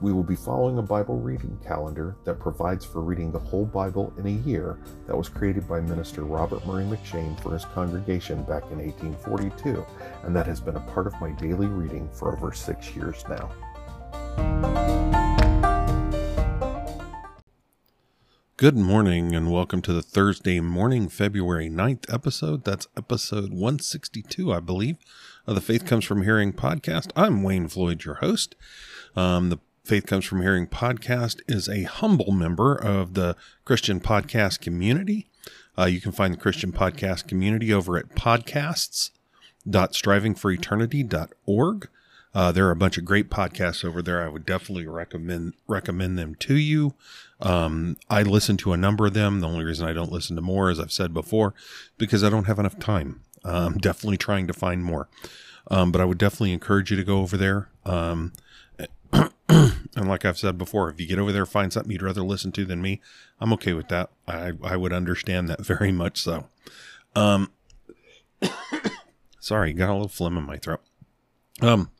We will be following a Bible reading calendar that provides for reading the whole Bible in a year that was created by Minister Robert Murray M'Cheyne for his congregation back in 1842, and that has been a part of my daily reading for over six years now. Good morning and welcome to the Thursday morning, February 9th episode. That's episode 162, I believe, of the Faith Comes From Hearing podcast. I'm Wayne Floyd, your host. Um, the Faith Comes From Hearing podcast is a humble member of the Christian podcast community. Uh, you can find the Christian podcast community over at podcasts.strivingforeternity.org. Uh, there are a bunch of great podcasts over there. I would definitely recommend recommend them to you. Um, I listen to a number of them. The only reason I don't listen to more, as I've said before, because I don't have enough time. I'm definitely trying to find more. Um, but I would definitely encourage you to go over there. Um, and like I've said before, if you get over there, find something you'd rather listen to than me, I'm okay with that. I, I would understand that very much so. Um, sorry, got a little phlegm in my throat. Um,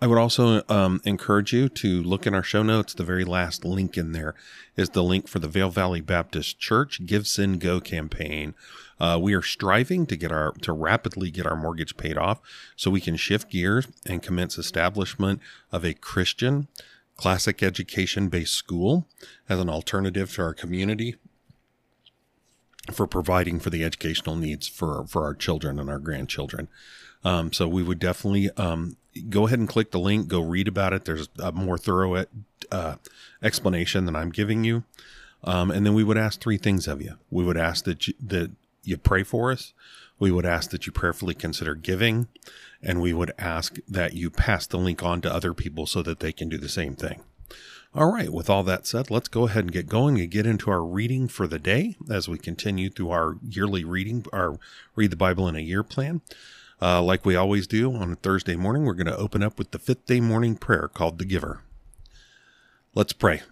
I would also um, encourage you to look in our show notes. The very last link in there is the link for the Vale Valley Baptist Church Give Send Go campaign. Uh, we are striving to get our to rapidly get our mortgage paid off, so we can shift gears and commence establishment of a Christian classic education based school as an alternative to our community for providing for the educational needs for for our children and our grandchildren. Um, so we would definitely um, go ahead and click the link, go read about it. There's a more thorough uh, explanation than I'm giving you. Um, and then we would ask three things of you. We would ask that you, that you pray for us. We would ask that you prayerfully consider giving, and we would ask that you pass the link on to other people so that they can do the same thing. All right, with all that said, let's go ahead and get going and get into our reading for the day as we continue through our yearly reading, our Read the Bible in a Year plan. Uh, like we always do on a Thursday morning, we're going to open up with the fifth day morning prayer called the Giver. Let's pray.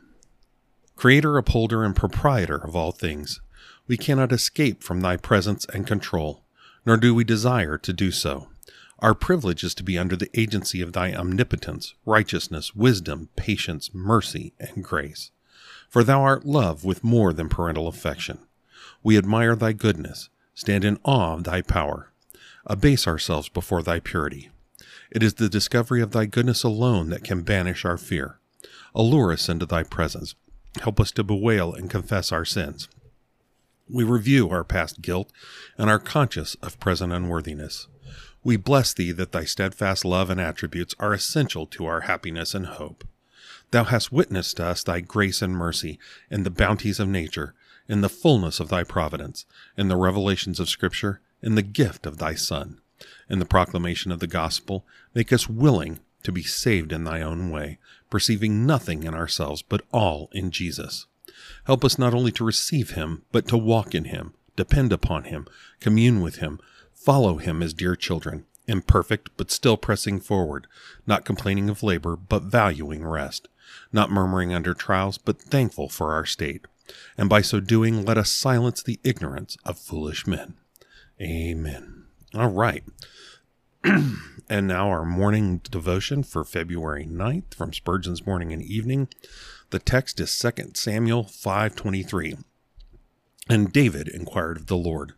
Creator, upholder, and proprietor of all things, we cannot escape from thy presence and control, nor do we desire to do so. Our privilege is to be under the agency of thy omnipotence, righteousness, wisdom, patience, mercy, and grace. For thou art love with more than parental affection. We admire thy goodness, stand in awe of thy power abase ourselves before thy purity. It is the discovery of thy goodness alone that can banish our fear. Allure us into thy presence. Help us to bewail and confess our sins. We review our past guilt and are conscious of present unworthiness. We bless thee that thy steadfast love and attributes are essential to our happiness and hope. Thou hast witnessed to us thy grace and mercy in the bounties of nature, in the fullness of thy providence, in the revelations of Scripture, in the gift of thy Son. In the proclamation of the gospel, make us willing to be saved in thy own way, perceiving nothing in ourselves, but all in Jesus. Help us not only to receive him, but to walk in him, depend upon him, commune with him, follow him as dear children, imperfect, but still pressing forward, not complaining of labor, but valuing rest, not murmuring under trials, but thankful for our state. And by so doing, let us silence the ignorance of foolish men. Amen. All right. and now our morning devotion for February 9th from Spurgeon's Morning and Evening. The text is 2 Samuel 5:23. And David inquired of the Lord.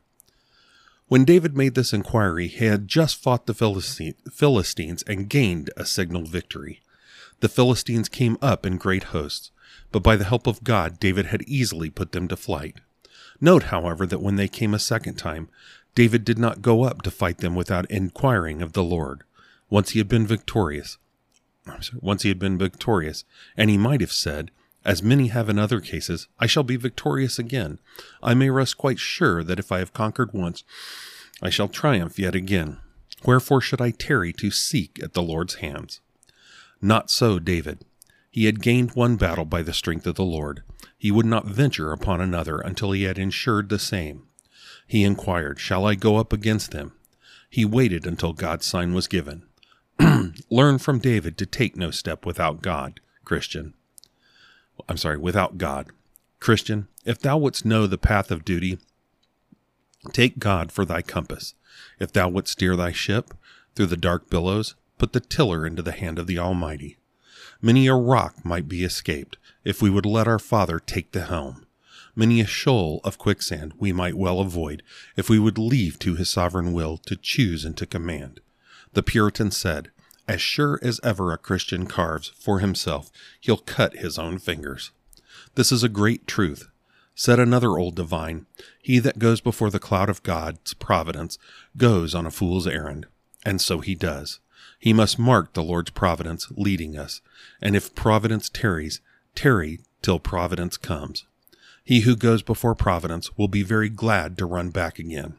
When David made this inquiry, he had just fought the Philistines and gained a signal victory. The Philistines came up in great hosts, but by the help of God, David had easily put them to flight. Note, however, that when they came a second time, David did not go up to fight them without inquiring of the Lord. Once he had been victorious, sorry, once he had been victorious, and he might have said, as many have in other cases, I shall be victorious again. I may rest quite sure that if I have conquered once, I shall triumph yet again. Wherefore should I tarry to seek at the Lord's hands? Not so David. He had gained one battle by the strength of the Lord. He would not venture upon another until he had ensured the same. He inquired, Shall I go up against them? He waited until God's sign was given. Learn from David to take no step without God, Christian. I'm sorry, without God. Christian, if thou wouldst know the path of duty, take God for thy compass. If thou wouldst steer thy ship through the dark billows, put the tiller into the hand of the Almighty. Many a rock might be escaped if we would let our Father take the helm. Many a shoal of quicksand we might well avoid if we would leave to his sovereign will to choose and to command. The Puritan said, As sure as ever a Christian carves for himself, he'll cut his own fingers. This is a great truth. Said another old divine, He that goes before the cloud of God's providence goes on a fool's errand. And so he does. He must mark the Lord's providence leading us, and if providence tarries, tarry till providence comes. He who goes before providence will be very glad to run back again.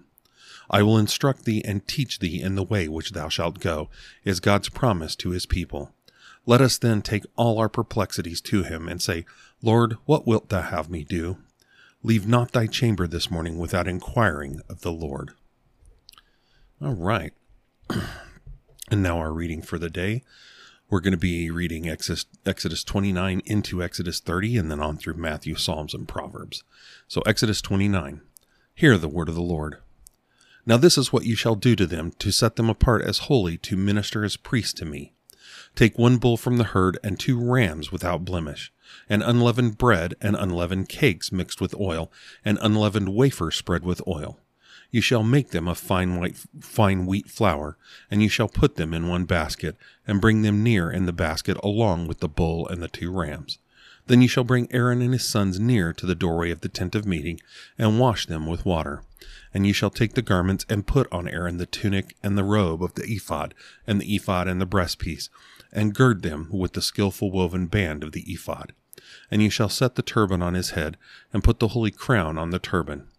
I will instruct thee and teach thee in the way which thou shalt go, is God's promise to his people. Let us then take all our perplexities to him and say, Lord, what wilt thou have me do? Leave not thy chamber this morning without inquiring of the Lord. All right. and now our reading for the day. We're going to be reading Exodus, Exodus 29 into Exodus 30 and then on through Matthew, Psalms, and Proverbs. So, Exodus 29. Hear the word of the Lord. Now, this is what you shall do to them to set them apart as holy to minister as priests to me. Take one bull from the herd and two rams without blemish, and unleavened bread and unleavened cakes mixed with oil, and unleavened wafer spread with oil. You shall make them of fine white fine wheat flour, and you shall put them in one basket, and bring them near in the basket along with the bull and the two rams. Then you shall bring Aaron and his sons near to the doorway of the tent of meeting, and wash them with water. And you shall take the garments and put on Aaron the tunic and the robe of the ephod, and the ephod and the breastpiece, and gird them with the skilful woven band of the ephod. And you shall set the turban on his head, and put the holy crown on the turban.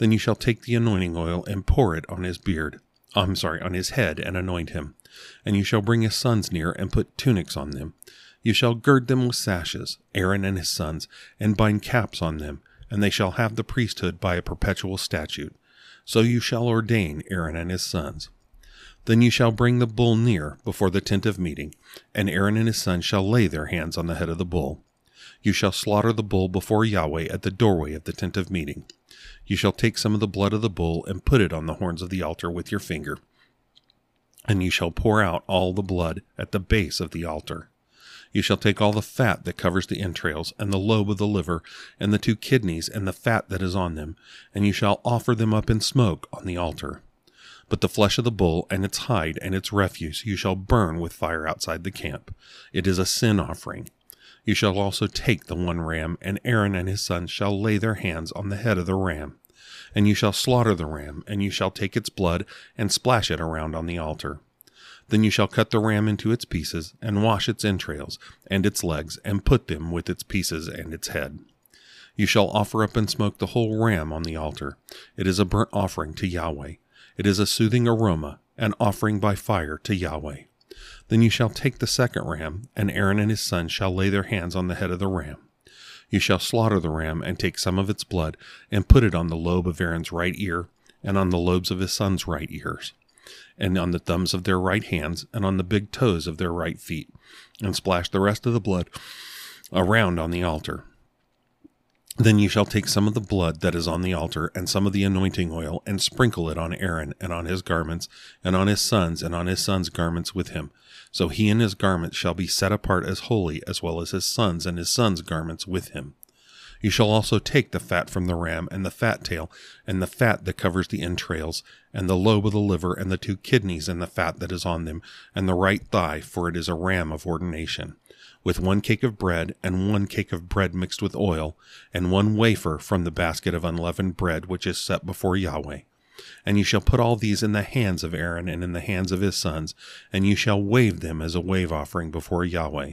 Then you shall take the anointing oil and pour it on his beard. I'm sorry, on his head, and anoint him. And you shall bring his sons near and put tunics on them. You shall gird them with sashes, Aaron and his sons, and bind caps on them, and they shall have the priesthood by a perpetual statute. So you shall ordain Aaron and his sons. Then you shall bring the bull near before the tent of meeting, and Aaron and his sons shall lay their hands on the head of the bull. You shall slaughter the bull before Yahweh at the doorway of the tent of meeting. You shall take some of the blood of the bull and put it on the horns of the altar with your finger. And you shall pour out all the blood at the base of the altar. You shall take all the fat that covers the entrails, and the lobe of the liver, and the two kidneys, and the fat that is on them, and you shall offer them up in smoke on the altar. But the flesh of the bull, and its hide, and its refuse, you shall burn with fire outside the camp. It is a sin offering. You shall also take the one ram, and Aaron and his sons shall lay their hands on the head of the ram. And you shall slaughter the ram, and you shall take its blood and splash it around on the altar. Then you shall cut the ram into its pieces, and wash its entrails and its legs, and put them with its pieces and its head. You shall offer up and smoke the whole ram on the altar. It is a burnt offering to Yahweh. It is a soothing aroma, an offering by fire to Yahweh. Then you shall take the second ram, and Aaron and his sons shall lay their hands on the head of the ram. You shall slaughter the ram, and take some of its blood, and put it on the lobe of Aaron's right ear, and on the lobes of his sons' right ears, and on the thumbs of their right hands, and on the big toes of their right feet, and splash the rest of the blood around on the altar. Then you shall take some of the blood that is on the altar, and some of the anointing oil, and sprinkle it on Aaron, and on his garments, and on his sons, and on his sons' garments with him, so he and his garments shall be set apart as holy, as well as his sons and his sons' garments with him. You shall also take the fat from the ram, and the fat tail, and the fat that covers the entrails, and the lobe of the liver, and the two kidneys, and the fat that is on them, and the right thigh, for it is a ram of ordination, with one cake of bread, and one cake of bread mixed with oil, and one wafer from the basket of unleavened bread which is set before Yahweh. And you shall put all these in the hands of Aaron and in the hands of his sons, and you shall wave them as a wave offering before Yahweh.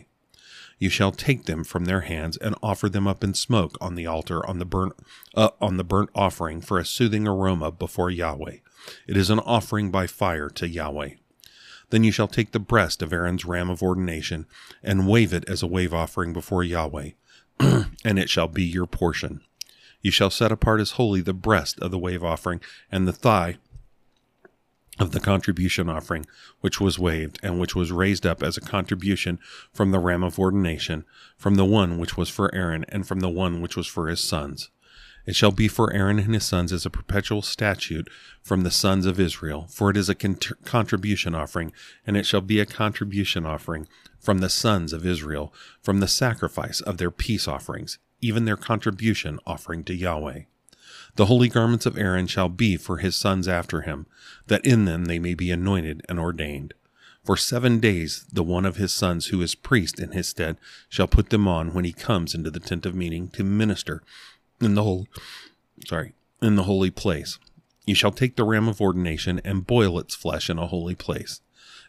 You shall take them from their hands and offer them up in smoke on the altar on the burnt uh, on the burnt offering for a soothing aroma before Yahweh. It is an offering by fire to Yahweh. Then you shall take the breast of Aaron's ram of ordination and wave it as a wave offering before Yahweh, and it shall be your portion. You shall set apart as holy the breast of the wave offering and the thigh of the contribution offering, which was waved, and which was raised up as a contribution from the ram of ordination, from the one which was for Aaron, and from the one which was for his sons. It shall be for Aaron and his sons as a perpetual statute from the sons of Israel, for it is a contribution offering, and it shall be a contribution offering from the sons of Israel, from the sacrifice of their peace offerings, even their contribution offering to Yahweh. The holy garments of Aaron shall be for his sons after him, that in them they may be anointed and ordained. For seven days the one of his sons who is priest in his stead shall put them on when he comes into the tent of meeting to minister in the whole sorry, in the holy place. You shall take the ram of ordination and boil its flesh in a holy place.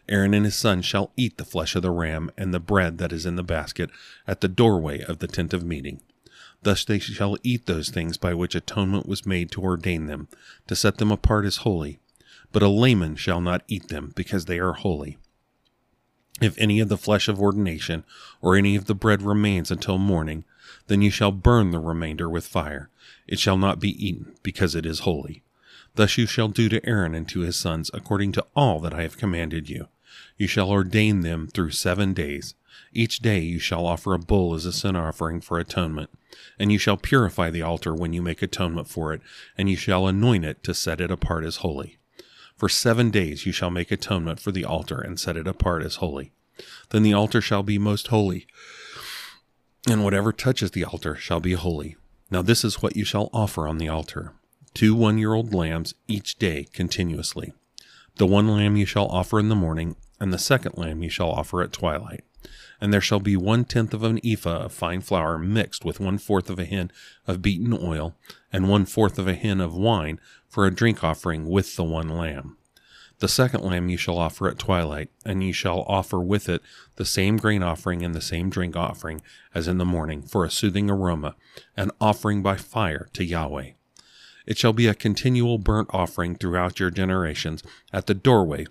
Aaron and his sons shall eat the flesh of the ram and the bread that is in the basket at the doorway of the tent of meeting. Thus they shall eat those things by which atonement was made to ordain them, to set them apart as holy. But a layman shall not eat them, because they are holy. If any of the flesh of ordination or any of the bread remains until morning, then you shall burn the remainder with fire. It shall not be eaten, because it is holy. Thus you shall do to Aaron and to his sons according to all that I have commanded you. You shall ordain them through seven days. Each day you shall offer a bull as a sin offering for atonement, and you shall purify the altar when you make atonement for it, and you shall anoint it to set it apart as holy. For seven days you shall make atonement for the altar and set it apart as holy. Then the altar shall be most holy, and whatever touches the altar shall be holy. Now this is what you shall offer on the altar two one year old lambs each day continuously. The one lamb you shall offer in the morning, and the second lamb you shall offer at twilight. And there shall be one tenth of an ephah of fine flour mixed with one fourth of a hin of beaten oil, and one fourth of a hin of wine for a drink offering with the one lamb. The second lamb you shall offer at twilight, and ye shall offer with it the same grain offering and the same drink offering as in the morning, for a soothing aroma, an offering by fire to Yahweh. It shall be a continual burnt offering throughout your generations at the doorway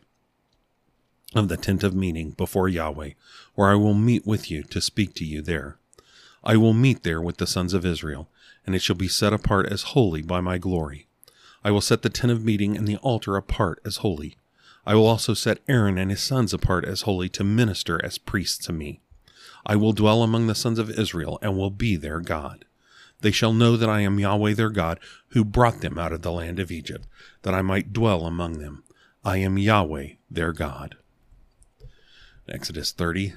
of the tent of meeting before Yahweh, where I will meet with you to speak to you there. I will meet there with the sons of Israel, and it shall be set apart as holy by my glory. I will set the tent of meeting and the altar apart as holy. I will also set Aaron and his sons apart as holy to minister as priests to me. I will dwell among the sons of Israel and will be their God. They shall know that I am Yahweh their God, who brought them out of the land of Egypt, that I might dwell among them. I am Yahweh their God. Exodus 30,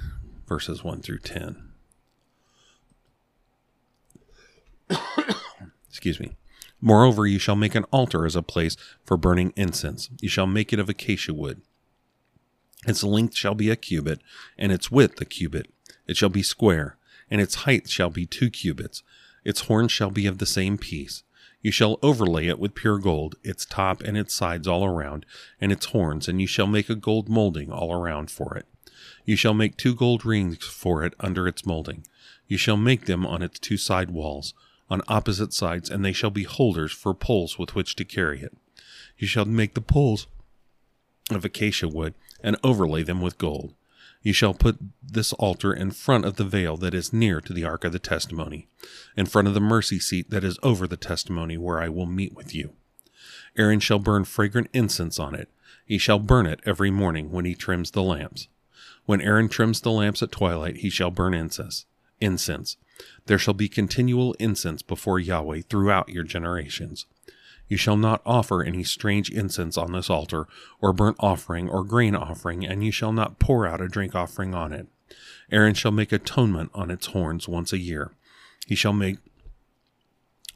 verses 1 through 10. Excuse me. Moreover, you shall make an altar as a place for burning incense. You shall make it of acacia wood. Its length shall be a cubit, and its width a cubit. It shall be square, and its height shall be two cubits. Its horns shall be of the same piece. You shall overlay it with pure gold, its top and its sides all around, and its horns, and you shall make a gold molding all around for it. You shall make two gold rings for it under its molding. You shall make them on its two side walls on opposite sides, and they shall be holders for poles with which to carry it. You shall make the poles of acacia wood and overlay them with gold. You shall put this altar in front of the veil that is near to the ark of the testimony, in front of the mercy seat that is over the testimony where I will meet with you. Aaron shall burn fragrant incense on it. He shall burn it every morning when he trims the lamps. When Aaron trims the lamps at twilight, he shall burn incense. Incense. There shall be continual incense before Yahweh throughout your generations. You shall not offer any strange incense on this altar, or burnt offering, or grain offering, and you shall not pour out a drink offering on it. Aaron shall make atonement on its horns once a year. He shall make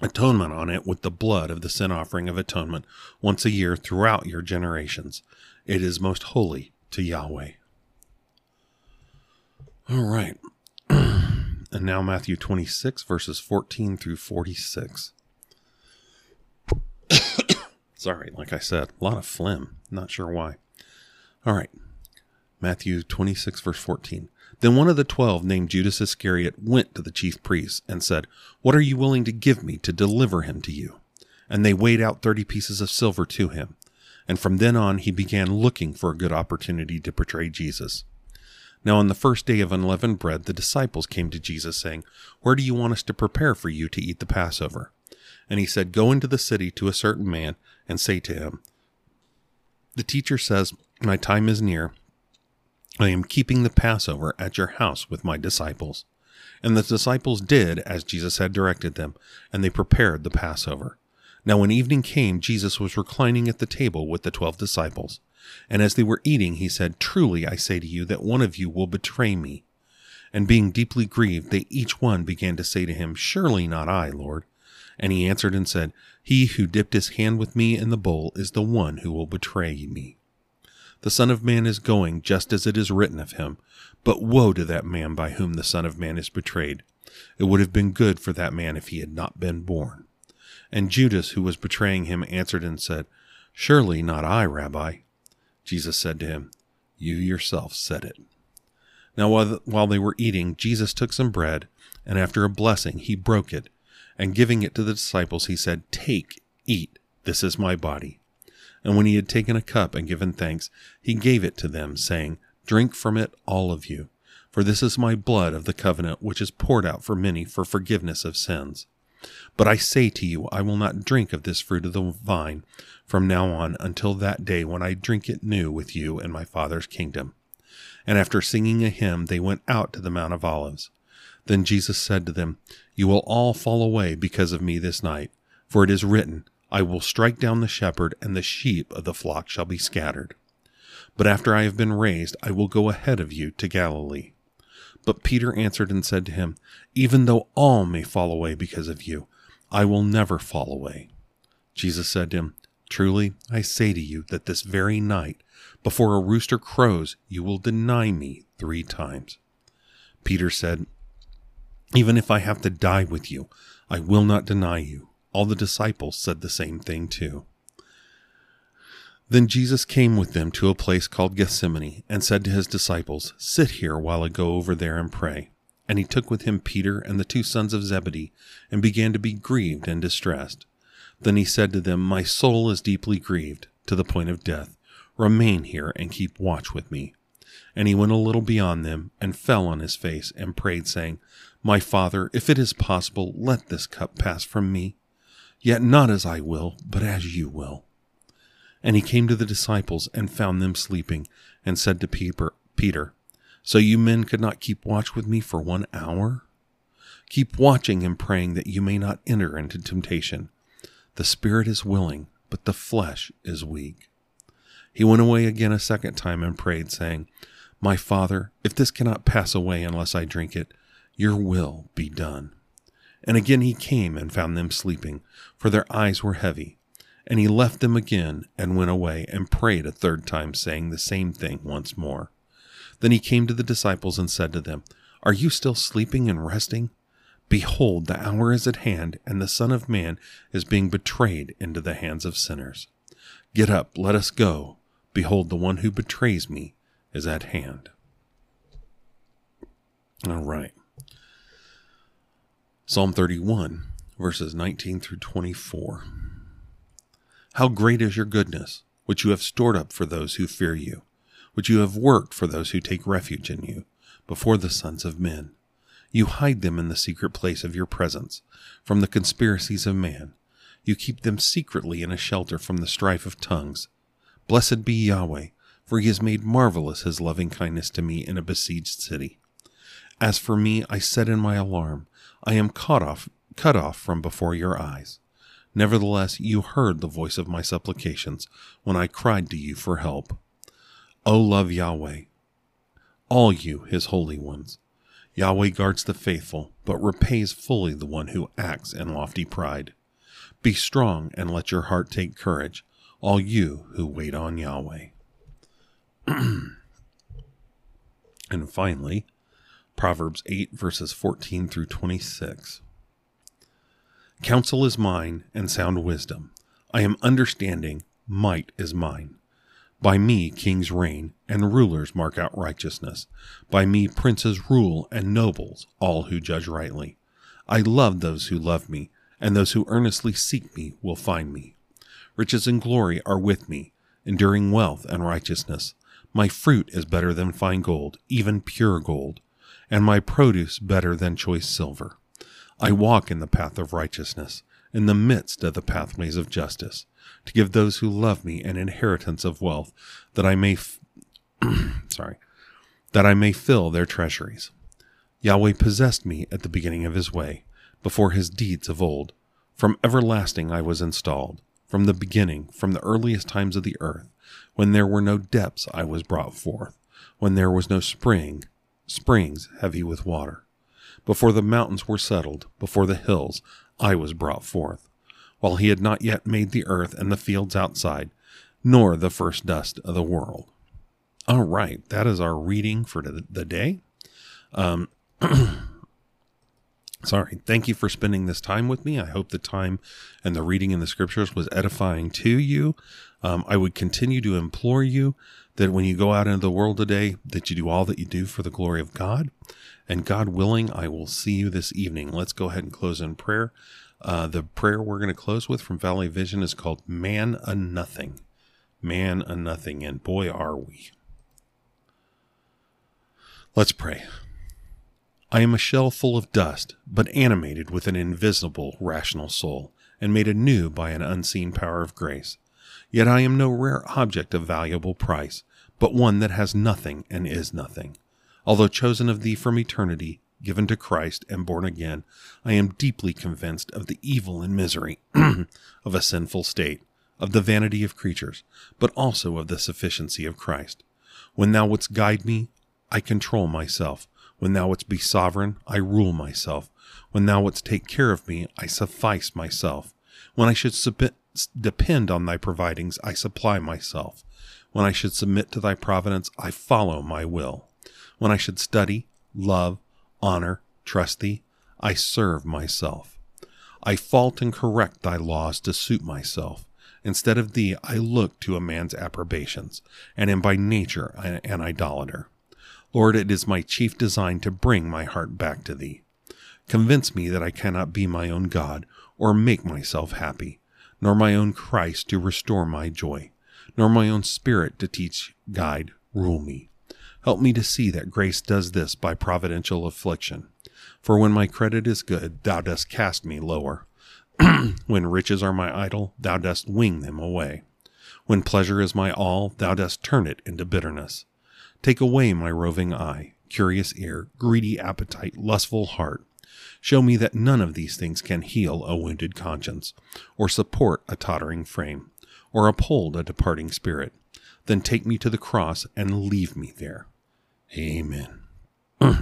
atonement on it with the blood of the sin offering of atonement once a year throughout your generations. It is most holy to Yahweh. All right. And now Matthew 26, verses 14 through 46. Sorry, like I said, a lot of phlegm. Not sure why. All right. Matthew 26, verse 14. Then one of the twelve, named Judas Iscariot, went to the chief priests and said, What are you willing to give me to deliver him to you? And they weighed out thirty pieces of silver to him. And from then on he began looking for a good opportunity to betray Jesus. Now, on the first day of unleavened bread, the disciples came to Jesus, saying, Where do you want us to prepare for you to eat the Passover? And he said, Go into the city to a certain man and say to him, The teacher says, My time is near. I am keeping the Passover at your house with my disciples. And the disciples did as Jesus had directed them, and they prepared the Passover. Now, when evening came, Jesus was reclining at the table with the twelve disciples. And as they were eating, he said, Truly I say to you that one of you will betray me. And being deeply grieved, they each one began to say to him, Surely not I, Lord. And he answered and said, He who dipped his hand with me in the bowl is the one who will betray me. The Son of Man is going just as it is written of him. But woe to that man by whom the Son of Man is betrayed. It would have been good for that man if he had not been born. And Judas, who was betraying him, answered and said, Surely not I, Rabbi. Jesus said to him, You yourself said it. Now, while, they were eating, Jesus took some bread, and after a blessing, he broke it, and giving it to the disciples, he said, Take, eat, this is my body. And when he had taken a cup and given thanks, he gave it to them, saying, Drink from it, all of you, for this is my blood of the covenant, which is poured out for many for forgiveness of sins. But I say to you, I will not drink of this fruit of the vine from now on until that day when I drink it new with you in my Father's kingdom. And after singing a hymn, they went out to the Mount of Olives. Then Jesus said to them, You will all fall away because of me this night, for it is written, I will strike down the shepherd, and the sheep of the flock shall be scattered. But after I have been raised, I will go ahead of you to Galilee. But Peter answered and said to him, Even though all may fall away because of you, I will never fall away. Jesus said to him, Truly, I say to you that this very night, before a rooster crows, you will deny me three times. Peter said, Even if I have to die with you, I will not deny you. All the disciples said the same thing too. Then Jesus came with them to a place called Gethsemane, and said to his disciples, Sit here while I go over there and pray. And he took with him Peter and the two sons of Zebedee, and began to be grieved and distressed. Then he said to them, My soul is deeply grieved, to the point of death. Remain here and keep watch with me. And he went a little beyond them, and fell on his face, and prayed, saying, My Father, if it is possible, let this cup pass from me. Yet not as I will, but as you will. And he came to the disciples and found them sleeping, and said to Peter, Peter, So you men could not keep watch with me for one hour? Keep watching and praying that you may not enter into temptation. The spirit is willing, but the flesh is weak. He went away again a second time and prayed, saying, My Father, if this cannot pass away unless I drink it, your will be done. And again he came and found them sleeping, for their eyes were heavy. And he left them again and went away and prayed a third time, saying the same thing once more. Then he came to the disciples and said to them, Are you still sleeping and resting? Behold, the hour is at hand, and the Son of Man is being betrayed into the hands of sinners. Get up, let us go. Behold, the one who betrays me is at hand. All right. Psalm 31, verses 19 through 24. How great is your goodness, which you have stored up for those who fear you, which you have worked for those who take refuge in you, before the sons of men. You hide them in the secret place of your presence, from the conspiracies of man. You keep them secretly in a shelter from the strife of tongues. Blessed be Yahweh, for he has made marvelous his loving kindness to me in a besieged city. As for me, I said in my alarm, I am cut off, cut off from before your eyes. Nevertheless, you heard the voice of my supplications when I cried to you for help. O love Yahweh, all you, his holy ones. Yahweh guards the faithful, but repays fully the one who acts in lofty pride. Be strong and let your heart take courage, all you who wait on Yahweh. and finally, Proverbs 8, verses 14 through 26. Counsel is mine, and sound wisdom. I am understanding, might is mine. By me kings reign, and rulers mark out righteousness. By me princes rule, and nobles, all who judge rightly. I love those who love me, and those who earnestly seek me will find me. Riches and glory are with me, enduring wealth and righteousness. My fruit is better than fine gold, even pure gold and my produce better than choice silver. I walk in the path of righteousness in the midst of the pathways of justice, to give those who love me an inheritance of wealth, that I may, f- sorry, that I may fill their treasuries. Yahweh possessed me at the beginning of his way, before his deeds of old. From everlasting I was installed. From the beginning, from the earliest times of the earth, when there were no depths, I was brought forth. When there was no spring, springs heavy with water. Before the mountains were settled, before the hills, I was brought forth. While he had not yet made the earth and the fields outside, nor the first dust of the world. All right, that is our reading for the day. Um, sorry. Thank you for spending this time with me. I hope the time and the reading in the scriptures was edifying to you. Um, I would continue to implore you that when you go out into the world today, that you do all that you do for the glory of God. And God willing, I will see you this evening. Let's go ahead and close in prayer. Uh, the prayer we're going to close with from Valley Vision is called Man a Nothing. Man a Nothing. And boy, are we. Let's pray. I am a shell full of dust, but animated with an invisible, rational soul, and made anew by an unseen power of grace. Yet I am no rare object of valuable price, but one that has nothing and is nothing. Although chosen of thee from eternity, given to Christ, and born again, I am deeply convinced of the evil and misery of a sinful state, of the vanity of creatures, but also of the sufficiency of Christ. When thou wouldst guide me, I control myself. When thou wouldst be sovereign, I rule myself. When thou wouldst take care of me, I suffice myself. When I should submit, depend on thy providings, I supply myself. When I should submit to thy providence, I follow my will. When I should study, love, honor, trust thee, I serve myself. I fault and correct thy laws to suit myself. Instead of thee, I look to a man's approbations, and am by nature an idolater. Lord, it is my chief design to bring my heart back to thee. Convince me that I cannot be my own God, or make myself happy, nor my own Christ to restore my joy, nor my own spirit to teach, guide, rule me. Help me to see that grace does this by providential affliction. For when my credit is good, thou dost cast me lower. when riches are my idol, thou dost wing them away. When pleasure is my all, thou dost turn it into bitterness. Take away my roving eye, curious ear, greedy appetite, lustful heart, Show me that none of these things can heal a wounded conscience, or support a tottering frame, or uphold a departing spirit. Then take me to the cross and leave me there. Amen. All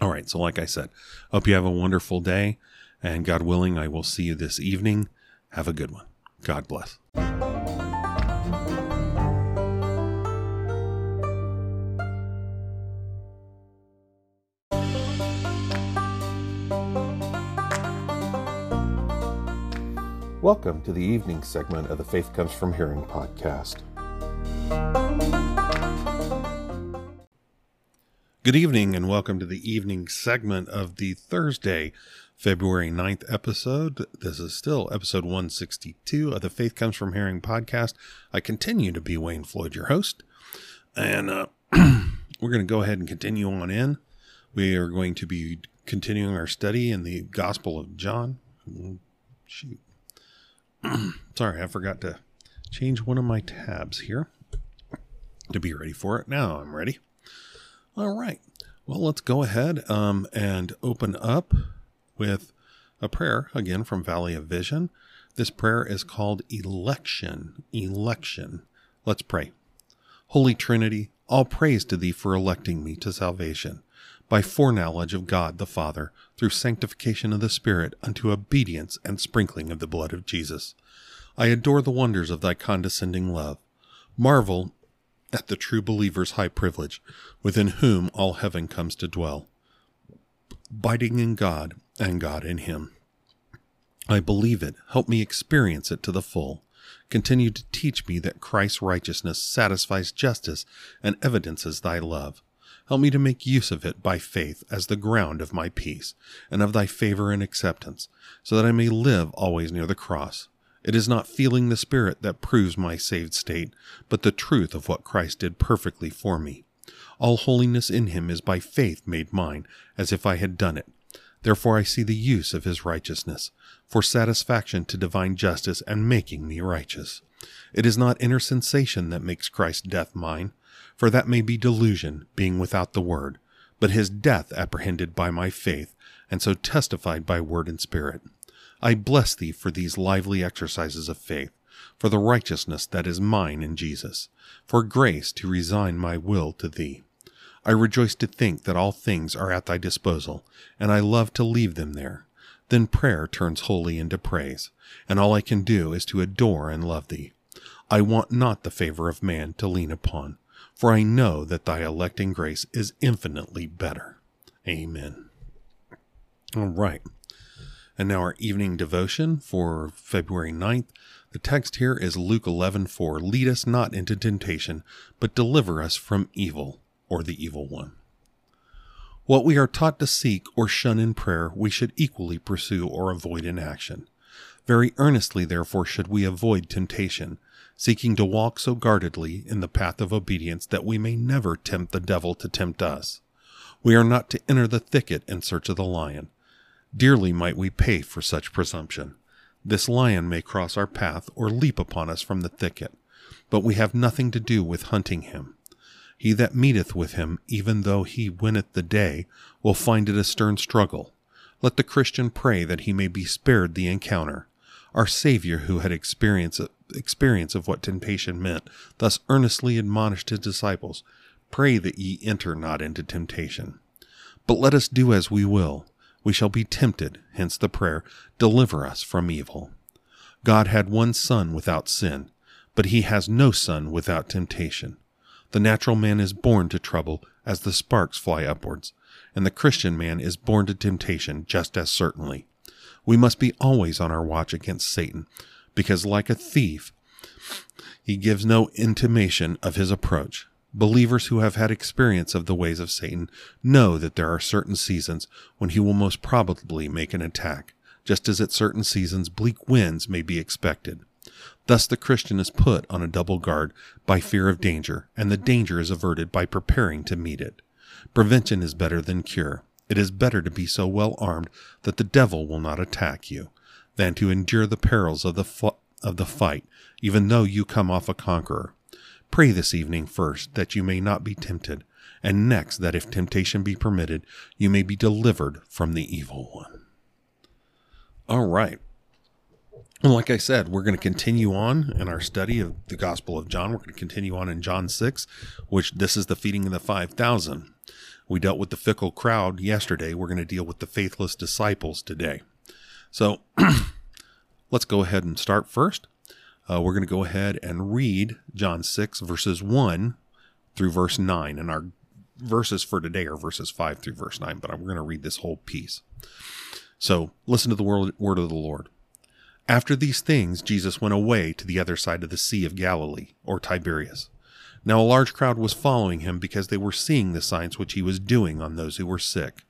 right, so like I said, hope you have a wonderful day, and God willing, I will see you this evening. Have a good one. God bless. Welcome to the evening segment of the Faith Comes From Hearing podcast. Good evening, and welcome to the evening segment of the Thursday, February 9th episode. This is still episode 162 of the Faith Comes From Hearing podcast. I continue to be Wayne Floyd, your host, and uh, we're going to go ahead and continue on in. We are going to be continuing our study in the Gospel of John. Shoot. Sorry, I forgot to change one of my tabs here to be ready for it. Now I'm ready. All right. Well, let's go ahead um, and open up with a prayer again from Valley of Vision. This prayer is called Election. Election. Let's pray. Holy Trinity, all praise to thee for electing me to salvation by foreknowledge of God the Father, through sanctification of the Spirit, unto obedience and sprinkling of the blood of Jesus. I adore the wonders of thy condescending love. Marvel at the true believer's high privilege, within whom all heaven comes to dwell, abiding in God and God in him. I believe it. Help me experience it to the full. Continue to teach me that Christ's righteousness satisfies justice and evidences thy love. Help me to make use of it by faith as the ground of my peace and of thy favor and acceptance, so that I may live always near the cross. It is not feeling the Spirit that proves my saved state, but the truth of what Christ did perfectly for me. All holiness in him is by faith made mine, as if I had done it. Therefore I see the use of his righteousness, for satisfaction to divine justice and making me righteous. It is not inner sensation that makes Christ's death mine, for that may be delusion, being without the word, but his death apprehended by my faith, and so testified by word and spirit. I bless thee for these lively exercises of faith, for the righteousness that is mine in Jesus, for grace to resign my will to thee. I rejoice to think that all things are at thy disposal, and I love to leave them there. Then prayer turns wholly into praise, and all I can do is to adore and love thee. I want not the favor of man to lean upon, for I know that thy electing grace is infinitely better. Amen. All right. And now our evening devotion for February 9th. The text here is Luke 11:4. Lead us not into temptation, but deliver us from evil or the evil one. What we are taught to seek or shun in prayer, we should equally pursue or avoid in action. Very earnestly, therefore, should we avoid temptation, seeking to walk so guardedly in the path of obedience that we may never tempt the devil to tempt us. We are not to enter the thicket in search of the lion. Dearly might we pay for such presumption. This lion may cross our path or leap upon us from the thicket, but we have nothing to do with hunting him. He that meeteth with him, even though he winneth the day, will find it a stern struggle. Let the Christian pray that he may be spared the encounter. Our Savior, who had experience, experience of what temptation meant, thus earnestly admonished his disciples, Pray that ye enter not into temptation. But let us do as we will. We shall be tempted, hence the prayer, Deliver us from evil. God had one Son without sin, but he has no Son without temptation. The natural man is born to trouble as the sparks fly upwards, and the Christian man is born to temptation just as certainly. We must be always on our watch against Satan, because like a thief, he gives no intimation of his approach. Believers who have had experience of the ways of Satan know that there are certain seasons when he will most probably make an attack, just as at certain seasons bleak winds may be expected. Thus the Christian is put on a double guard by fear of danger, and the danger is averted by preparing to meet it. Prevention is better than cure. It is better to be so well armed that the devil will not attack you, than to endure the perils of the, of the fight, even though you come off a conqueror. Pray this evening first that you may not be tempted, and next that if temptation be permitted, you may be delivered from the evil one. All right. And like I said, we're going to continue on in our study of the Gospel of John. We're going to continue on in John 6, which this is the feeding of the 5,000. We dealt with the fickle crowd yesterday. We're going to deal with the faithless disciples today. So let's go ahead and start first. Uh, we're going to go ahead and read John 6, verses 1 through verse 9. And our verses for today are verses 5 through verse 9, but we're going to read this whole piece. So listen to the word of the Lord. After these things, Jesus went away to the other side of the Sea of Galilee, or Tiberias. Now a large crowd was following him because they were seeing the signs which he was doing on those who were sick.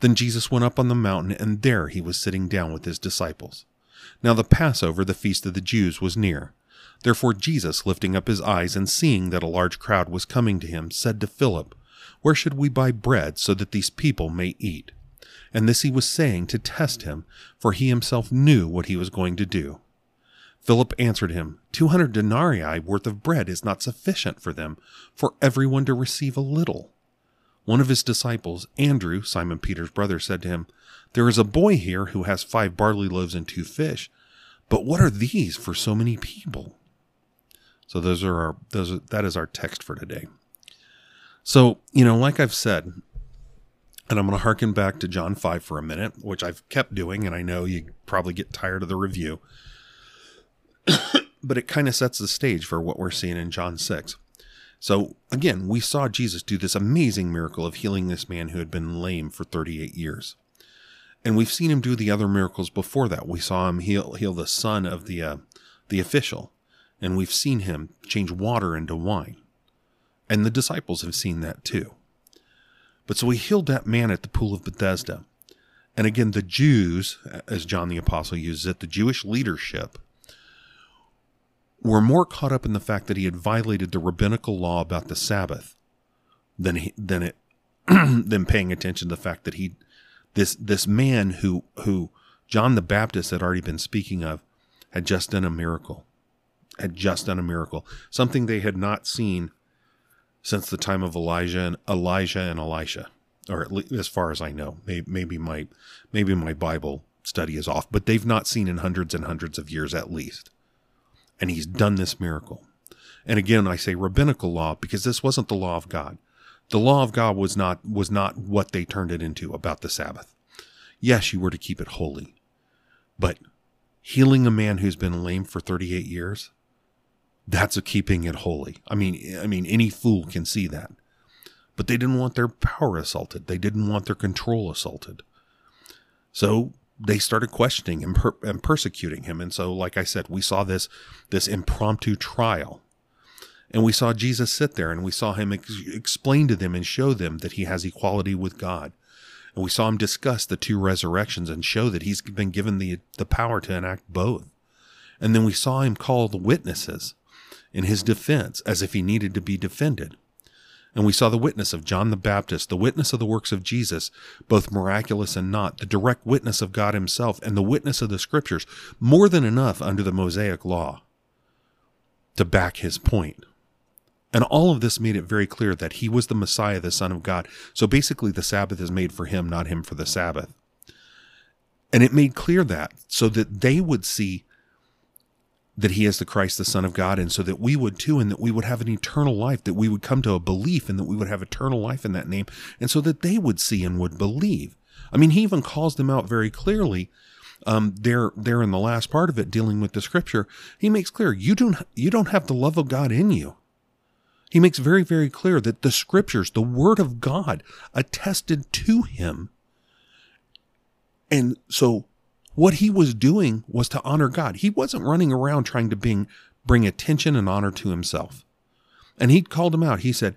Then Jesus went up on the mountain, and there he was sitting down with his disciples. Now the Passover, the feast of the Jews, was near. Therefore Jesus, lifting up his eyes and seeing that a large crowd was coming to him, said to Philip, Where should we buy bread so that these people may eat? And this he was saying to test him, for he himself knew what he was going to do. Philip answered him, Two hundred denarii worth of bread is not sufficient for them, for everyone to receive a little. One of his disciples, Andrew, Simon Peter's brother, said to him, There is a boy here who has five barley loaves and two fish, but what are these for so many people? So those are our those are, that is our text for today. So, you know, like I've said, and I'm going to harken back to John 5 for a minute, which I've kept doing, and I know you probably get tired of the review. but it kind of sets the stage for what we're seeing in John 6. So, again, we saw Jesus do this amazing miracle of healing this man who had been lame for 38 years. And we've seen him do the other miracles before that. We saw him heal, heal the son of the, uh, the official, and we've seen him change water into wine. And the disciples have seen that too. But so he healed that man at the pool of Bethesda. And again, the Jews, as John the Apostle uses it, the Jewish leadership, were more caught up in the fact that he had violated the rabbinical law about the Sabbath than he, than it than paying attention to the fact that he this this man who who John the Baptist had already been speaking of had just done a miracle, had just done a miracle, something they had not seen since the time of Elijah and Elijah and Elisha, or at least as far as I know. Maybe, maybe my maybe my Bible study is off, but they've not seen in hundreds and hundreds of years at least. And he's done this miracle. And again, I say rabbinical law because this wasn't the law of God. The law of God was not was not what they turned it into about the Sabbath. Yes, you were to keep it holy. But healing a man who's been lame for 38 years, that's a keeping it holy. I mean, I mean any fool can see that. But they didn't want their power assaulted. They didn't want their control assaulted. So they started questioning and, per- and persecuting him. And so, like I said, we saw this this impromptu trial and we saw Jesus sit there and we saw him ex- explain to them and show them that he has equality with God. And we saw him discuss the two resurrections and show that he's been given the, the power to enact both. And then we saw him call the witnesses in his defense as if he needed to be defended. And we saw the witness of John the Baptist, the witness of the works of Jesus, both miraculous and not, the direct witness of God himself, and the witness of the scriptures, more than enough under the Mosaic law to back his point. And all of this made it very clear that he was the Messiah, the Son of God. So basically, the Sabbath is made for him, not him for the Sabbath. And it made clear that so that they would see that he is the Christ, the Son of God, and so that we would too, and that we would have an eternal life, that we would come to a belief, and that we would have eternal life in that name, and so that they would see and would believe. I mean, he even calls them out very clearly. Um, there, there in the last part of it, dealing with the Scripture, he makes clear you don't you don't have the love of God in you. He makes very, very clear that the scriptures, the word of God, attested to him. And so what he was doing was to honor God. He wasn't running around trying to bring, bring attention and honor to himself. And he called him out. He said,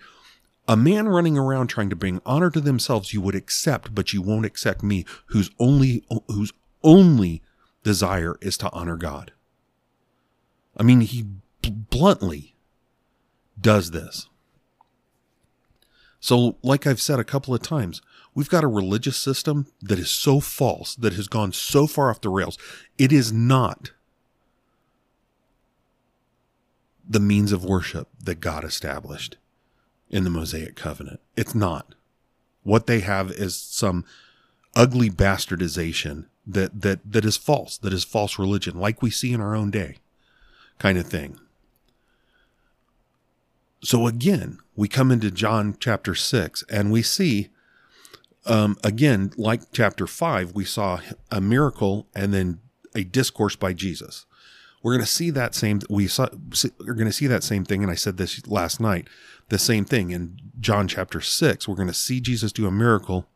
a man running around trying to bring honor to themselves you would accept, but you won't accept me, whose only whose only desire is to honor God. I mean, he bluntly does this. So, like I've said a couple of times, we've got a religious system that is so false, that has gone so far off the rails. It is not the means of worship that God established in the Mosaic covenant. It's not. What they have is some ugly bastardization that that that is false, that is false religion, like we see in our own day, kind of thing. So again, we come into John chapter 6 and we see, um, again, like chapter 5, we saw a miracle and then a discourse by Jesus. We're going to see that same we saw we're going to see that same thing and I said this last night the same thing in John chapter 6 we're going to see Jesus do a miracle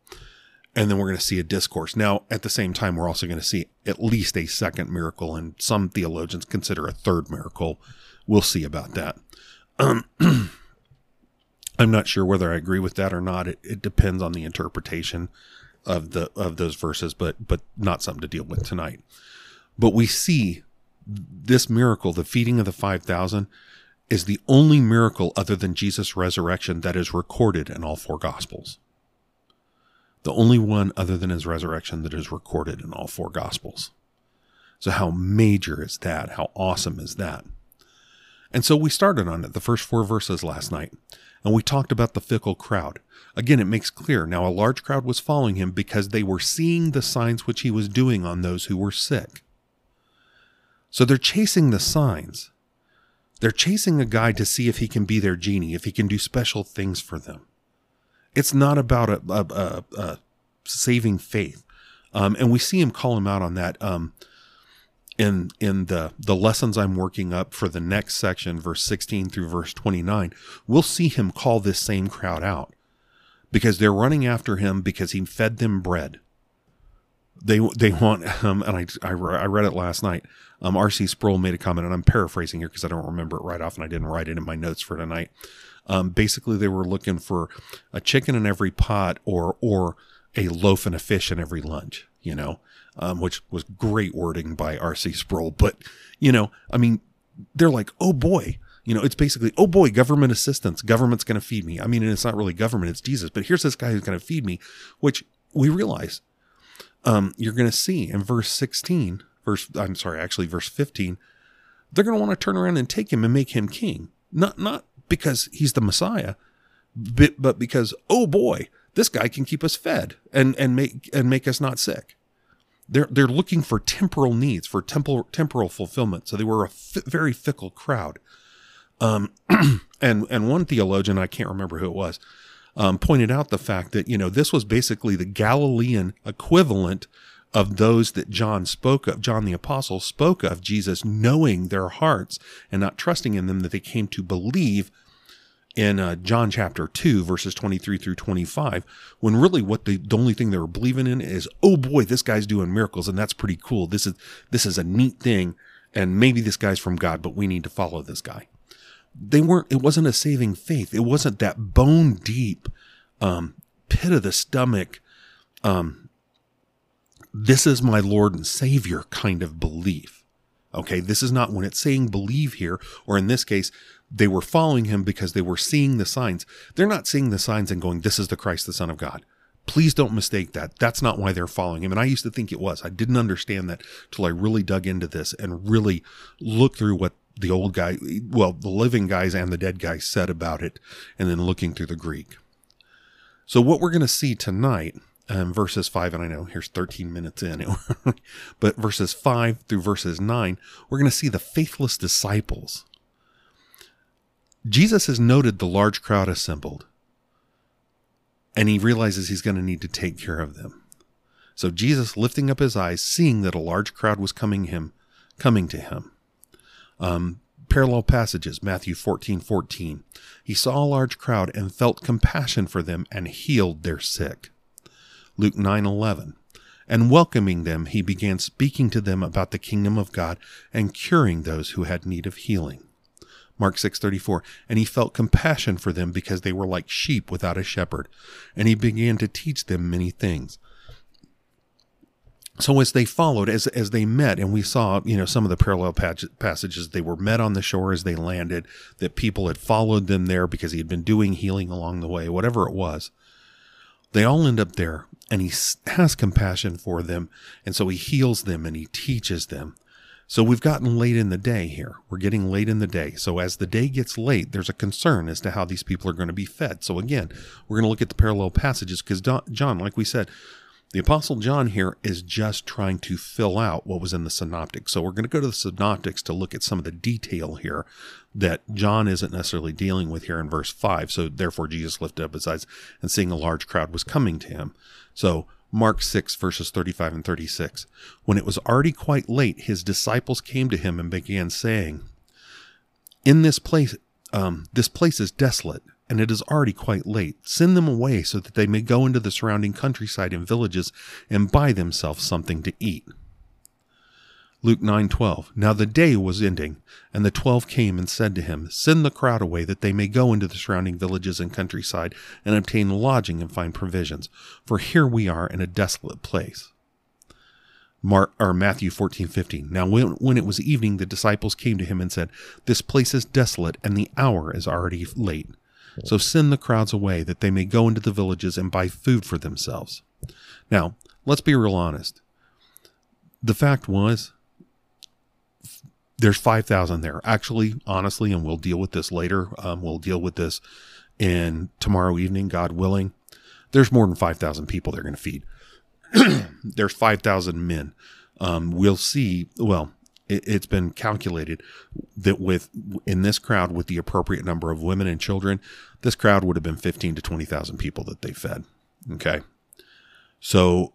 and then we're going to see a discourse. Now, at the same time, we're also going to see at least a second miracle, and some theologians consider a third miracle. We'll see about that. Um, I'm not sure whether I agree with that or not. It, it depends on the interpretation of the of those verses, but but not something to deal with tonight. But we see this miracle, the feeding of the five thousand, is the only miracle other than Jesus' resurrection that is recorded in all four gospels. The only one other than his resurrection that is recorded in all four gospels. So how major is that? How awesome is that? And so we started on it, the first four verses last night, and we talked about the fickle crowd. Again, it makes clear now a large crowd was following him because they were seeing the signs which he was doing on those who were sick. So they're chasing the signs. They're chasing a guy to see if he can be their genie, if he can do special things for them. It's not about a, a, a, a saving faith. Um, and we see him call him out on that. Um, in in the the lessons I'm working up for the next section, verse 16 through verse 29, we'll see him call this same crowd out because they're running after him because he fed them bread. They they want um, and I, I, I read it last night. Um, R.C. Sproul made a comment, and I'm paraphrasing here because I don't remember it right off, and I didn't write it in my notes for tonight. Um, basically, they were looking for a chicken in every pot, or or a loaf and a fish in every lunch. You know, um, which was great wording by R.C. Sproul. But, you know, I mean, they're like, oh boy, you know, it's basically, oh boy, government assistance, government's going to feed me. I mean, and it's not really government, it's Jesus. But here's this guy who's going to feed me, which we realize um, you're going to see in verse 16, verse, I'm sorry, actually, verse 15, they're going to want to turn around and take him and make him king. Not, not because he's the Messiah, but, but because, oh boy, this guy can keep us fed and, and make, and make us not sick. They're, they're looking for temporal needs, for temporal, temporal fulfillment. So they were a very fickle crowd. Um, and, and one theologian, I can't remember who it was, um, pointed out the fact that, you know, this was basically the Galilean equivalent of those that John spoke of, John the Apostle spoke of Jesus knowing their hearts and not trusting in them that they came to believe in uh, John chapter 2, verses 23 through 25, when really what the, the only thing they were believing in is, oh boy, this guy's doing miracles and that's pretty cool. This is, this is a neat thing. And maybe this guy's from God, but we need to follow this guy they weren't it wasn't a saving faith it wasn't that bone deep um, pit of the stomach um, this is my lord and savior kind of belief okay this is not when it's saying believe here or in this case they were following him because they were seeing the signs. They're not seeing the signs and going this is the christ the son of god. Please don't mistake that. That's not why they're following him. And i used to think it was. I didn't understand that till i really dug into this and really looked through what the old guy, well, the living guys and the dead guys said about it, and then looking through the Greek. So, what we're going to see tonight, um, verses 5, and I know here's 13 minutes in, but verses 5 through verses 9, we're going to see the faithless disciples. Jesus has noted the large crowd assembled, and he realizes he's going to need to take care of them. So Jesus, lifting up his eyes, seeing that a large crowd was coming him, coming to him, um, parallel passages, Matthew 14 14. He saw a large crowd and felt compassion for them and healed their sick. Luke 9 11. And welcoming them, he began speaking to them about the kingdom of God and curing those who had need of healing. Mark 6:34 and he felt compassion for them because they were like sheep without a shepherd. And he began to teach them many things. So as they followed as as they met and we saw you know some of the parallel passages they were met on the shore as they landed that people had followed them there because he had been doing healing along the way whatever it was. They all end up there and he has compassion for them and so he heals them and he teaches them so we've gotten late in the day here we're getting late in the day so as the day gets late there's a concern as to how these people are going to be fed so again we're going to look at the parallel passages because john like we said the Apostle John here is just trying to fill out what was in the synoptics. So we're going to go to the synoptics to look at some of the detail here that John isn't necessarily dealing with here in verse 5. So therefore, Jesus lifted up his eyes and seeing a large crowd was coming to him. So Mark 6, verses 35 and 36. When it was already quite late, his disciples came to him and began saying, In this place, um, this place is desolate and it is already quite late. Send them away so that they may go into the surrounding countryside and villages and buy themselves something to eat. Luke 9:12 Now the day was ending and the 12 came and said to him send the crowd away that they may go into the surrounding villages and countryside and obtain lodging and find provisions for here we are in a desolate place Mark or Matthew 14:15 Now when, when it was evening the disciples came to him and said this place is desolate and the hour is already late so send the crowds away that they may go into the villages and buy food for themselves. Now, let's be real honest. The fact was, there's 5,000 there. Actually, honestly, and we'll deal with this later. Um, we'll deal with this in tomorrow evening, God willing. There's more than 5,000 people they're going to feed. there's 5,000 men. Um, we'll see. Well, it, has been calculated that with in this crowd with the appropriate number of women and children, this crowd would have been 15 to 20,000 people that they fed. Okay. So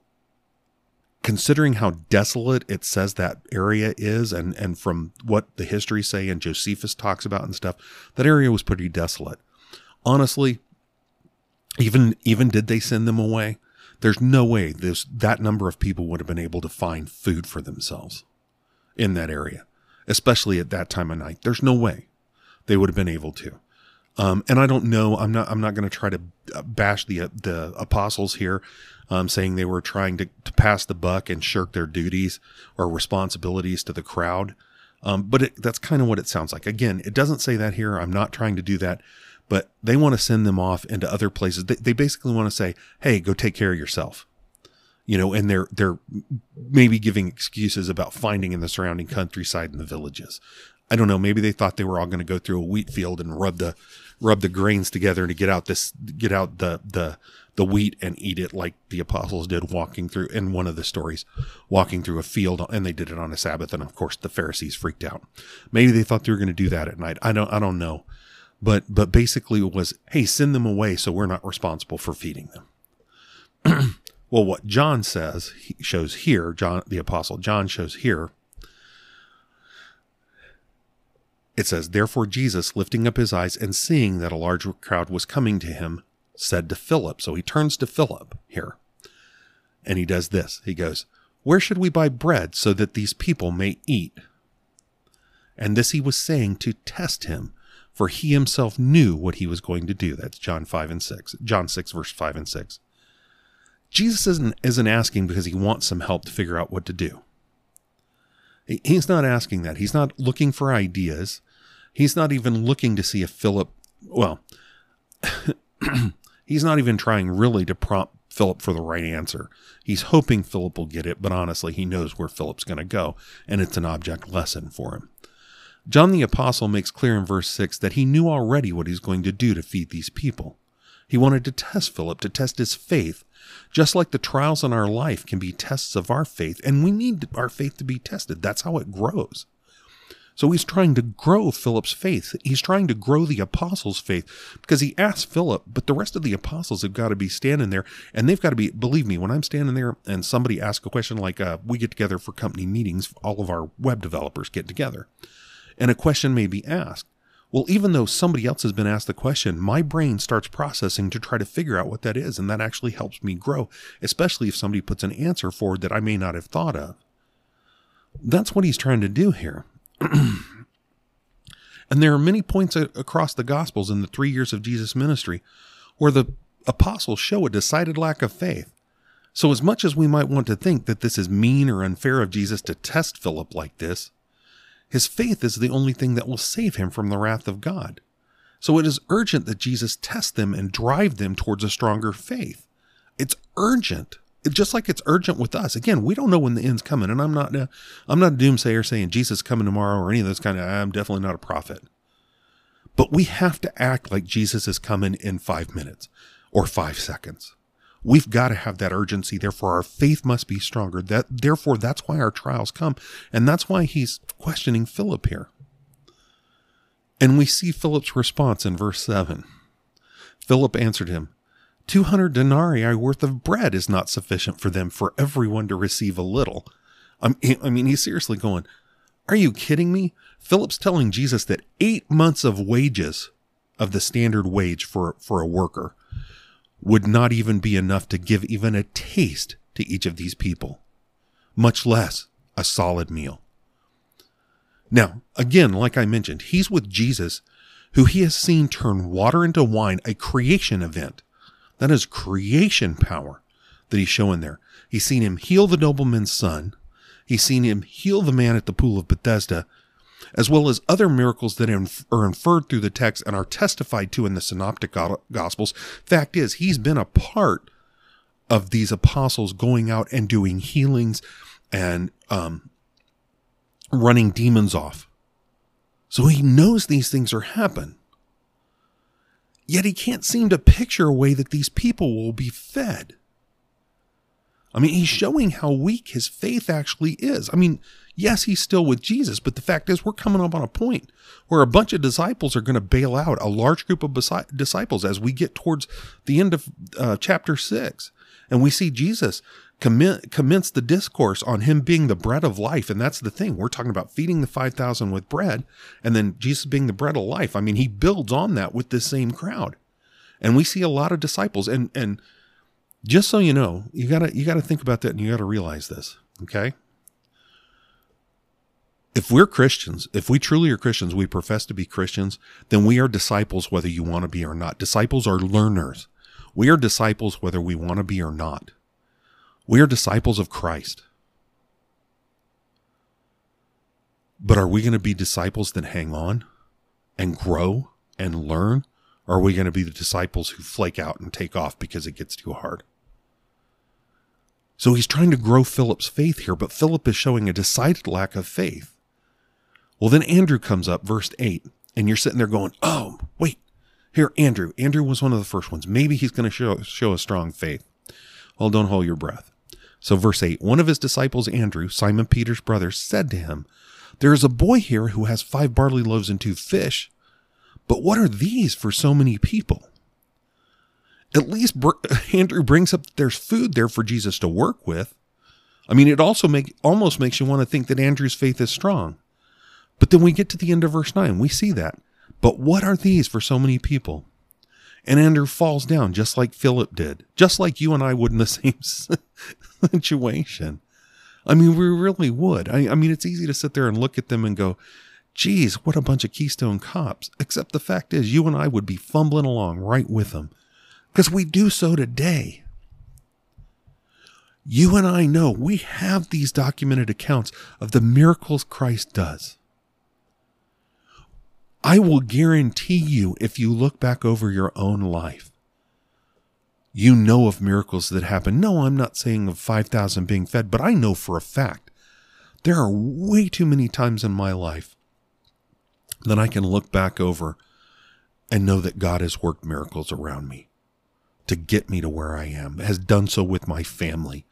considering how desolate it says that area is and and from what the history say and Josephus talks about and stuff, that area was pretty desolate. Honestly, even even did they send them away? There's no way this that number of people would have been able to find food for themselves in that area, especially at that time of night. There's no way they would have been able to. Um, and I don't know. I'm not. I'm not going to try to uh, bash the uh, the apostles here, um, saying they were trying to, to pass the buck and shirk their duties or responsibilities to the crowd. Um, but it, that's kind of what it sounds like. Again, it doesn't say that here. I'm not trying to do that, but they want to send them off into other places. They, they basically want to say, "Hey, go take care of yourself." you know, and they're they're maybe giving excuses about finding in the surrounding countryside and the villages. I don't know. Maybe they thought they were all going to go through a wheat field and rub the rub the grains together to get out this get out the the the wheat and eat it like the apostles did walking through in one of the stories walking through a field and they did it on a sabbath and of course the pharisees freaked out. Maybe they thought they were going to do that at night. I don't i don't know. But but basically it was hey send them away so we're not responsible for feeding them. Well what john says he shows here john the apostle john shows here it says therefore jesus lifting up his eyes and seeing that a large crowd was coming to him said to philip so he turns to philip here and he does this he goes where should we buy bread so that these people may eat and this he was saying to test him for he himself knew what he was going to do. That's John 5 and 6. John 6, verse 5 and 6. Jesus isn't, isn't asking because he wants some help to figure out what to do. He's not asking that. He's not looking for ideas. He's not even looking to see if Philip, well, he's not even trying really to prompt Philip for the right answer. He's hoping Philip will get it, but honestly, he knows where Philip's going to go, and it's an object lesson for him. John the Apostle makes clear in verse 6 that he knew already what he's going to do to feed these people. He wanted to test Philip, to test his faith, just like the trials in our life can be tests of our faith, and we need our faith to be tested. That's how it grows. So he's trying to grow Philip's faith. He's trying to grow the apostles' faith because he asked Philip, but the rest of the apostles have got to be standing there and they've got to be, believe me, when I'm standing there and somebody asks a question like uh, we get together for company meetings, all of our web developers get together and a question may be asked. Well, even though somebody else has been asked the question, my brain starts processing to try to figure out what that is, and that actually helps me grow, especially if somebody puts an answer forward that I may not have thought of. That's what he's trying to do here. and there are many points across the Gospels in the three years of Jesus' ministry where the apostles show a decided lack of faith. So, as much as we might want to think that this is mean or unfair of Jesus to test Philip like this, his faith is the only thing that will save him from the wrath of God. So it is urgent that Jesus test them and drive them towards a stronger faith. It's urgent. Just like it's urgent with us. Again, we don't know when the end's coming, and I'm not a, I'm not a doomsayer saying Jesus is coming tomorrow or any of those kind of. I'm definitely not a prophet. But we have to act like Jesus is coming in five minutes or five seconds. We've got to have that urgency. Therefore, our faith must be stronger. That, therefore, that's why our trials come. And that's why he's questioning Philip here. And we see Philip's response in verse 7. Philip answered him, 200 denarii worth of bread is not sufficient for them for everyone to receive a little. I mean, he's seriously going, Are you kidding me? Philip's telling Jesus that eight months of wages of the standard wage for, for a worker would not even be enough to give even a taste to each of these people, much less a solid meal. Now, again, like I mentioned, he's with Jesus, who he has seen turn water into wine, a creation event. That is creation power that he's showing there. He's seen him heal the nobleman's son. He's seen him heal the man at the pool of Bethesda as well as other miracles that are inferred through the text and are testified to in the synoptic gospels. Fact is, he's been a part of these apostles going out and doing healings and um, running demons off. So he knows these things are happen. Yet he can't seem to picture a way that these people will be fed. I mean, he's showing how weak his faith actually is. I mean, yes, he's still with Jesus, but the fact is, we're coming up on a point where a bunch of disciples are going to bail out, a large group of disciples, as we get towards the end of uh, chapter six. And we see Jesus commence the discourse on him being the bread of life. And that's the thing. We're talking about feeding the 5,000 with bread and then Jesus being the bread of life. I mean, he builds on that with this same crowd. And we see a lot of disciples. And, and, just so you know, you gotta you gotta think about that and you gotta realize this. Okay. If we're Christians, if we truly are Christians, we profess to be Christians, then we are disciples whether you want to be or not. Disciples are learners. We are disciples whether we want to be or not. We are disciples of Christ. But are we going to be disciples that hang on and grow and learn? Or are we going to be the disciples who flake out and take off because it gets too hard? So he's trying to grow Philip's faith here, but Philip is showing a decided lack of faith. Well, then Andrew comes up, verse 8, and you're sitting there going, Oh, wait, here, Andrew. Andrew was one of the first ones. Maybe he's going to show, show a strong faith. Well, don't hold your breath. So, verse 8 One of his disciples, Andrew, Simon Peter's brother, said to him, There is a boy here who has five barley loaves and two fish, but what are these for so many people? at least Andrew brings up that there's food there for Jesus to work with. I mean, it also make almost makes you want to think that Andrew's faith is strong. But then we get to the end of verse 9, we see that. But what are these for so many people? And Andrew falls down just like Philip did, just like you and I would in the same situation. I mean, we really would. I, I mean, it's easy to sit there and look at them and go, geez, what a bunch of Keystone cops. Except the fact is, you and I would be fumbling along right with them because we do so today. You and I know we have these documented accounts of the miracles Christ does. I will guarantee you, if you look back over your own life, you know of miracles that happen. No, I'm not saying of 5,000 being fed, but I know for a fact there are way too many times in my life that I can look back over and know that God has worked miracles around me to get me to where I am, has done so with my family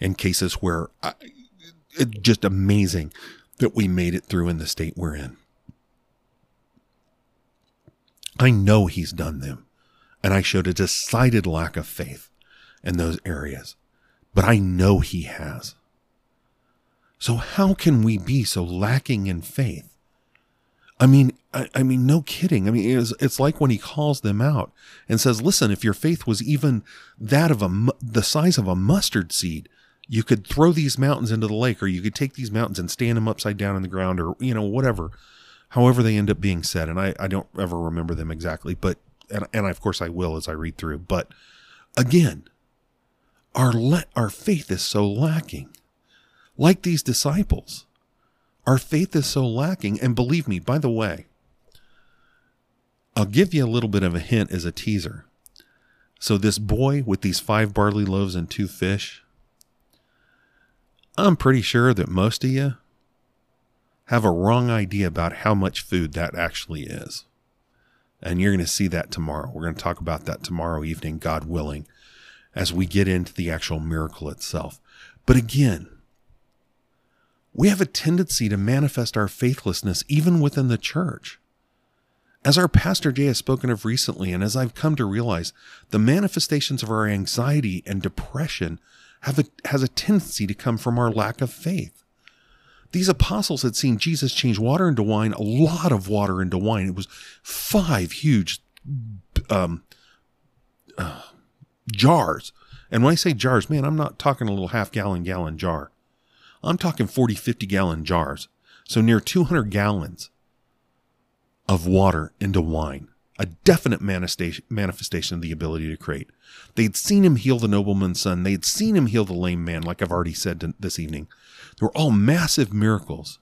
in cases where it's just amazing that we made it through in the state we're in. I know he's done them, and I showed a decided lack of faith in those areas, but I know he has. So, how can we be so lacking in faith I mean, I, I, mean, no kidding. I mean, it's, it's like when he calls them out and says, "Listen, if your faith was even that of a the size of a mustard seed, you could throw these mountains into the lake, or you could take these mountains and stand them upside down in the ground, or you know, whatever, however they end up being said." And I, I don't ever remember them exactly, but and and of course I will as I read through. But again, our le- our faith is so lacking, like these disciples. Our faith is so lacking. And believe me, by the way, I'll give you a little bit of a hint as a teaser. So, this boy with these five barley loaves and two fish, I'm pretty sure that most of you have a wrong idea about how much food that actually is. And you're going to see that tomorrow. We're going to talk about that tomorrow evening, God willing, as we get into the actual miracle itself. But again, we have a tendency to manifest our faithlessness even within the church. As our Pastor Jay has spoken of recently, and as I've come to realize, the manifestations of our anxiety and depression have a, has a tendency to come from our lack of faith. These apostles had seen Jesus change water into wine, a lot of water into wine. It was five huge um, uh, jars. And when I say jars, man, I'm not talking a little half gallon, gallon jar. I'm talking 40, 50 gallon jars. So near 200 gallons of water into wine. A definite manifestation of the ability to create. They'd seen him heal the nobleman's son. They'd seen him heal the lame man, like I've already said this evening. They were all massive miracles.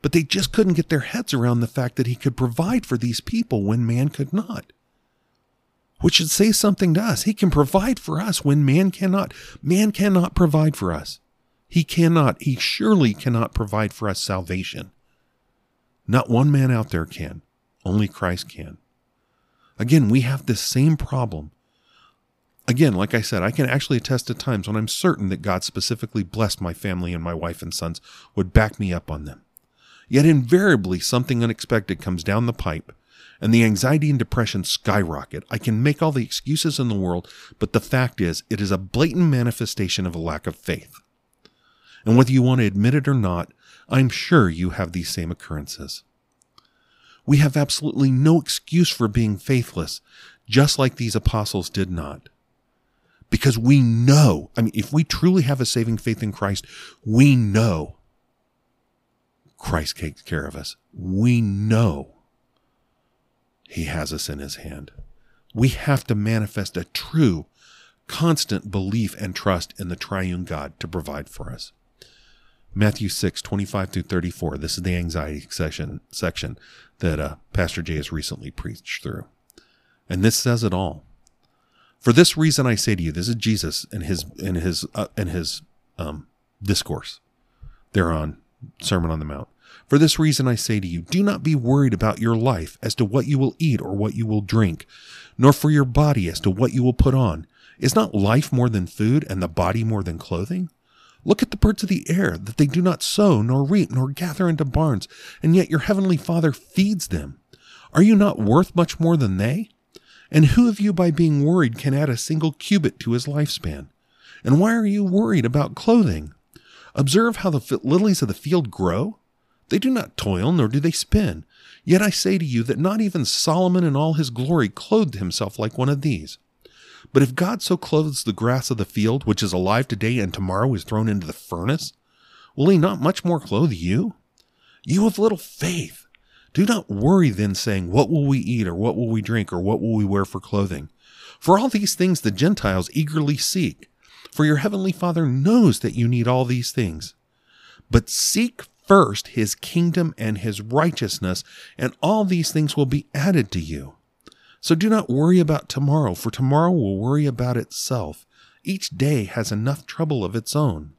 But they just couldn't get their heads around the fact that he could provide for these people when man could not. Which should say something to us. He can provide for us when man cannot. Man cannot provide for us. He cannot, he surely cannot provide for us salvation. Not one man out there can. Only Christ can. Again, we have this same problem. Again, like I said, I can actually attest to times when I'm certain that God specifically blessed my family and my wife and sons would back me up on them. Yet invariably something unexpected comes down the pipe and the anxiety and depression skyrocket. I can make all the excuses in the world, but the fact is, it is a blatant manifestation of a lack of faith. And whether you want to admit it or not, I'm sure you have these same occurrences. We have absolutely no excuse for being faithless, just like these apostles did not. Because we know, I mean, if we truly have a saving faith in Christ, we know Christ takes care of us. We know He has us in His hand. We have to manifest a true, constant belief and trust in the triune God to provide for us. Matthew 6, 25 through 34. This is the anxiety section, section that uh, Pastor Jay has recently preached through. And this says it all. For this reason I say to you, this is Jesus in his in his uh, in his um, discourse there on Sermon on the Mount. For this reason I say to you, do not be worried about your life as to what you will eat or what you will drink, nor for your body as to what you will put on. Is not life more than food and the body more than clothing? Look at the birds of the air, that they do not sow, nor reap, nor gather into barns, and yet your heavenly Father feeds them. Are you not worth much more than they? And who of you by being worried can add a single cubit to his lifespan? And why are you worried about clothing? Observe how the lilies of the field grow. They do not toil, nor do they spin. Yet I say to you that not even Solomon in all his glory clothed himself like one of these. But if God so clothes the grass of the field, which is alive today and tomorrow is thrown into the furnace, will he not much more clothe you? You of little faith. Do not worry then, saying, What will we eat, or what will we drink, or what will we wear for clothing? For all these things the Gentiles eagerly seek. For your heavenly Father knows that you need all these things. But seek first his kingdom and his righteousness, and all these things will be added to you. So do not worry about tomorrow, for tomorrow will worry about itself. Each day has enough trouble of its own.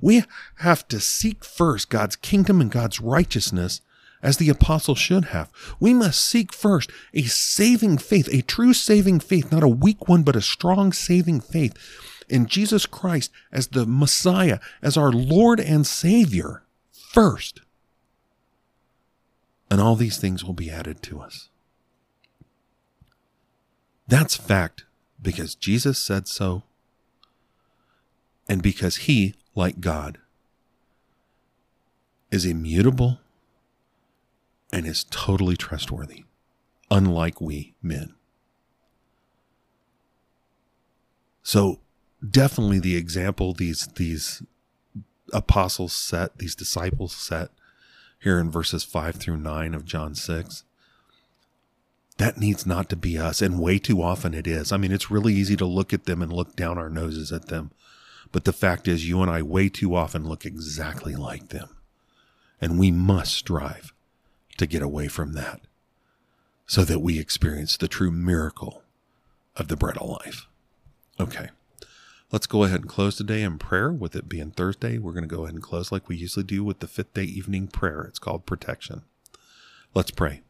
We have to seek first God's kingdom and God's righteousness as the apostle should have. We must seek first a saving faith, a true saving faith, not a weak one, but a strong saving faith in Jesus Christ as the Messiah, as our Lord and Savior first. And all these things will be added to us. That's fact because Jesus said so and because he, like God, is immutable and is totally trustworthy, unlike we men. So definitely the example these these apostles set, these disciples set here in verses 5 through 9 of John 6. That needs not to be us, and way too often it is. I mean, it's really easy to look at them and look down our noses at them. But the fact is, you and I way too often look exactly like them. And we must strive to get away from that so that we experience the true miracle of the bread of life. Okay. Let's go ahead and close today in prayer. With it being Thursday, we're going to go ahead and close like we usually do with the fifth day evening prayer. It's called protection. Let's pray.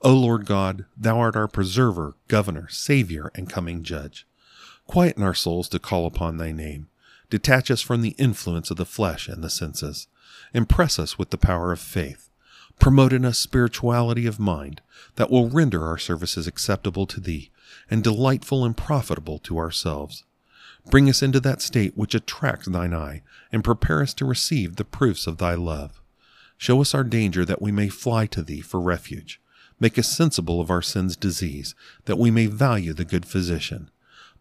O Lord God, thou art our preserver, governor, savior, and coming judge. Quieten our souls to call upon thy name. Detach us from the influence of the flesh and the senses. Impress us with the power of faith promote in us spirituality of mind that will render our services acceptable to Thee and delightful and profitable to ourselves. Bring us into that state which attracts Thine eye and prepare us to receive the proofs of Thy love. Show us our danger that we may fly to Thee for refuge. Make us sensible of our sin's disease, that we may value the good physician.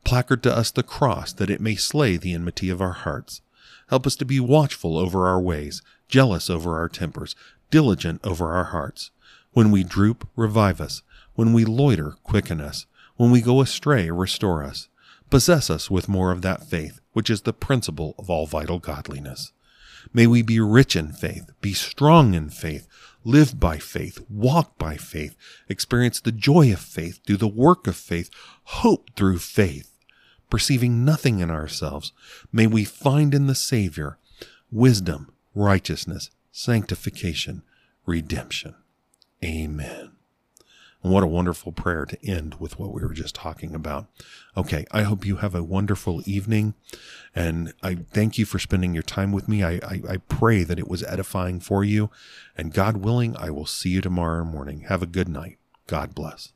Placard to us the cross, that it may slay the enmity of our hearts. Help us to be watchful over our ways, jealous over our tempers, diligent over our hearts. When we droop, revive us. When we loiter, quicken us. When we go astray, restore us. Possess us with more of that faith, which is the principle of all vital godliness. May we be rich in faith, be strong in faith, live by faith, walk by faith, experience the joy of faith, do the work of faith, hope through faith, perceiving nothing in ourselves. May we find in the Savior wisdom, righteousness, sanctification, redemption. Amen. And what a wonderful prayer to end with what we were just talking about. Okay, I hope you have a wonderful evening, and I thank you for spending your time with me. I, I, I pray that it was edifying for you, and God willing, I will see you tomorrow morning. Have a good night. God bless.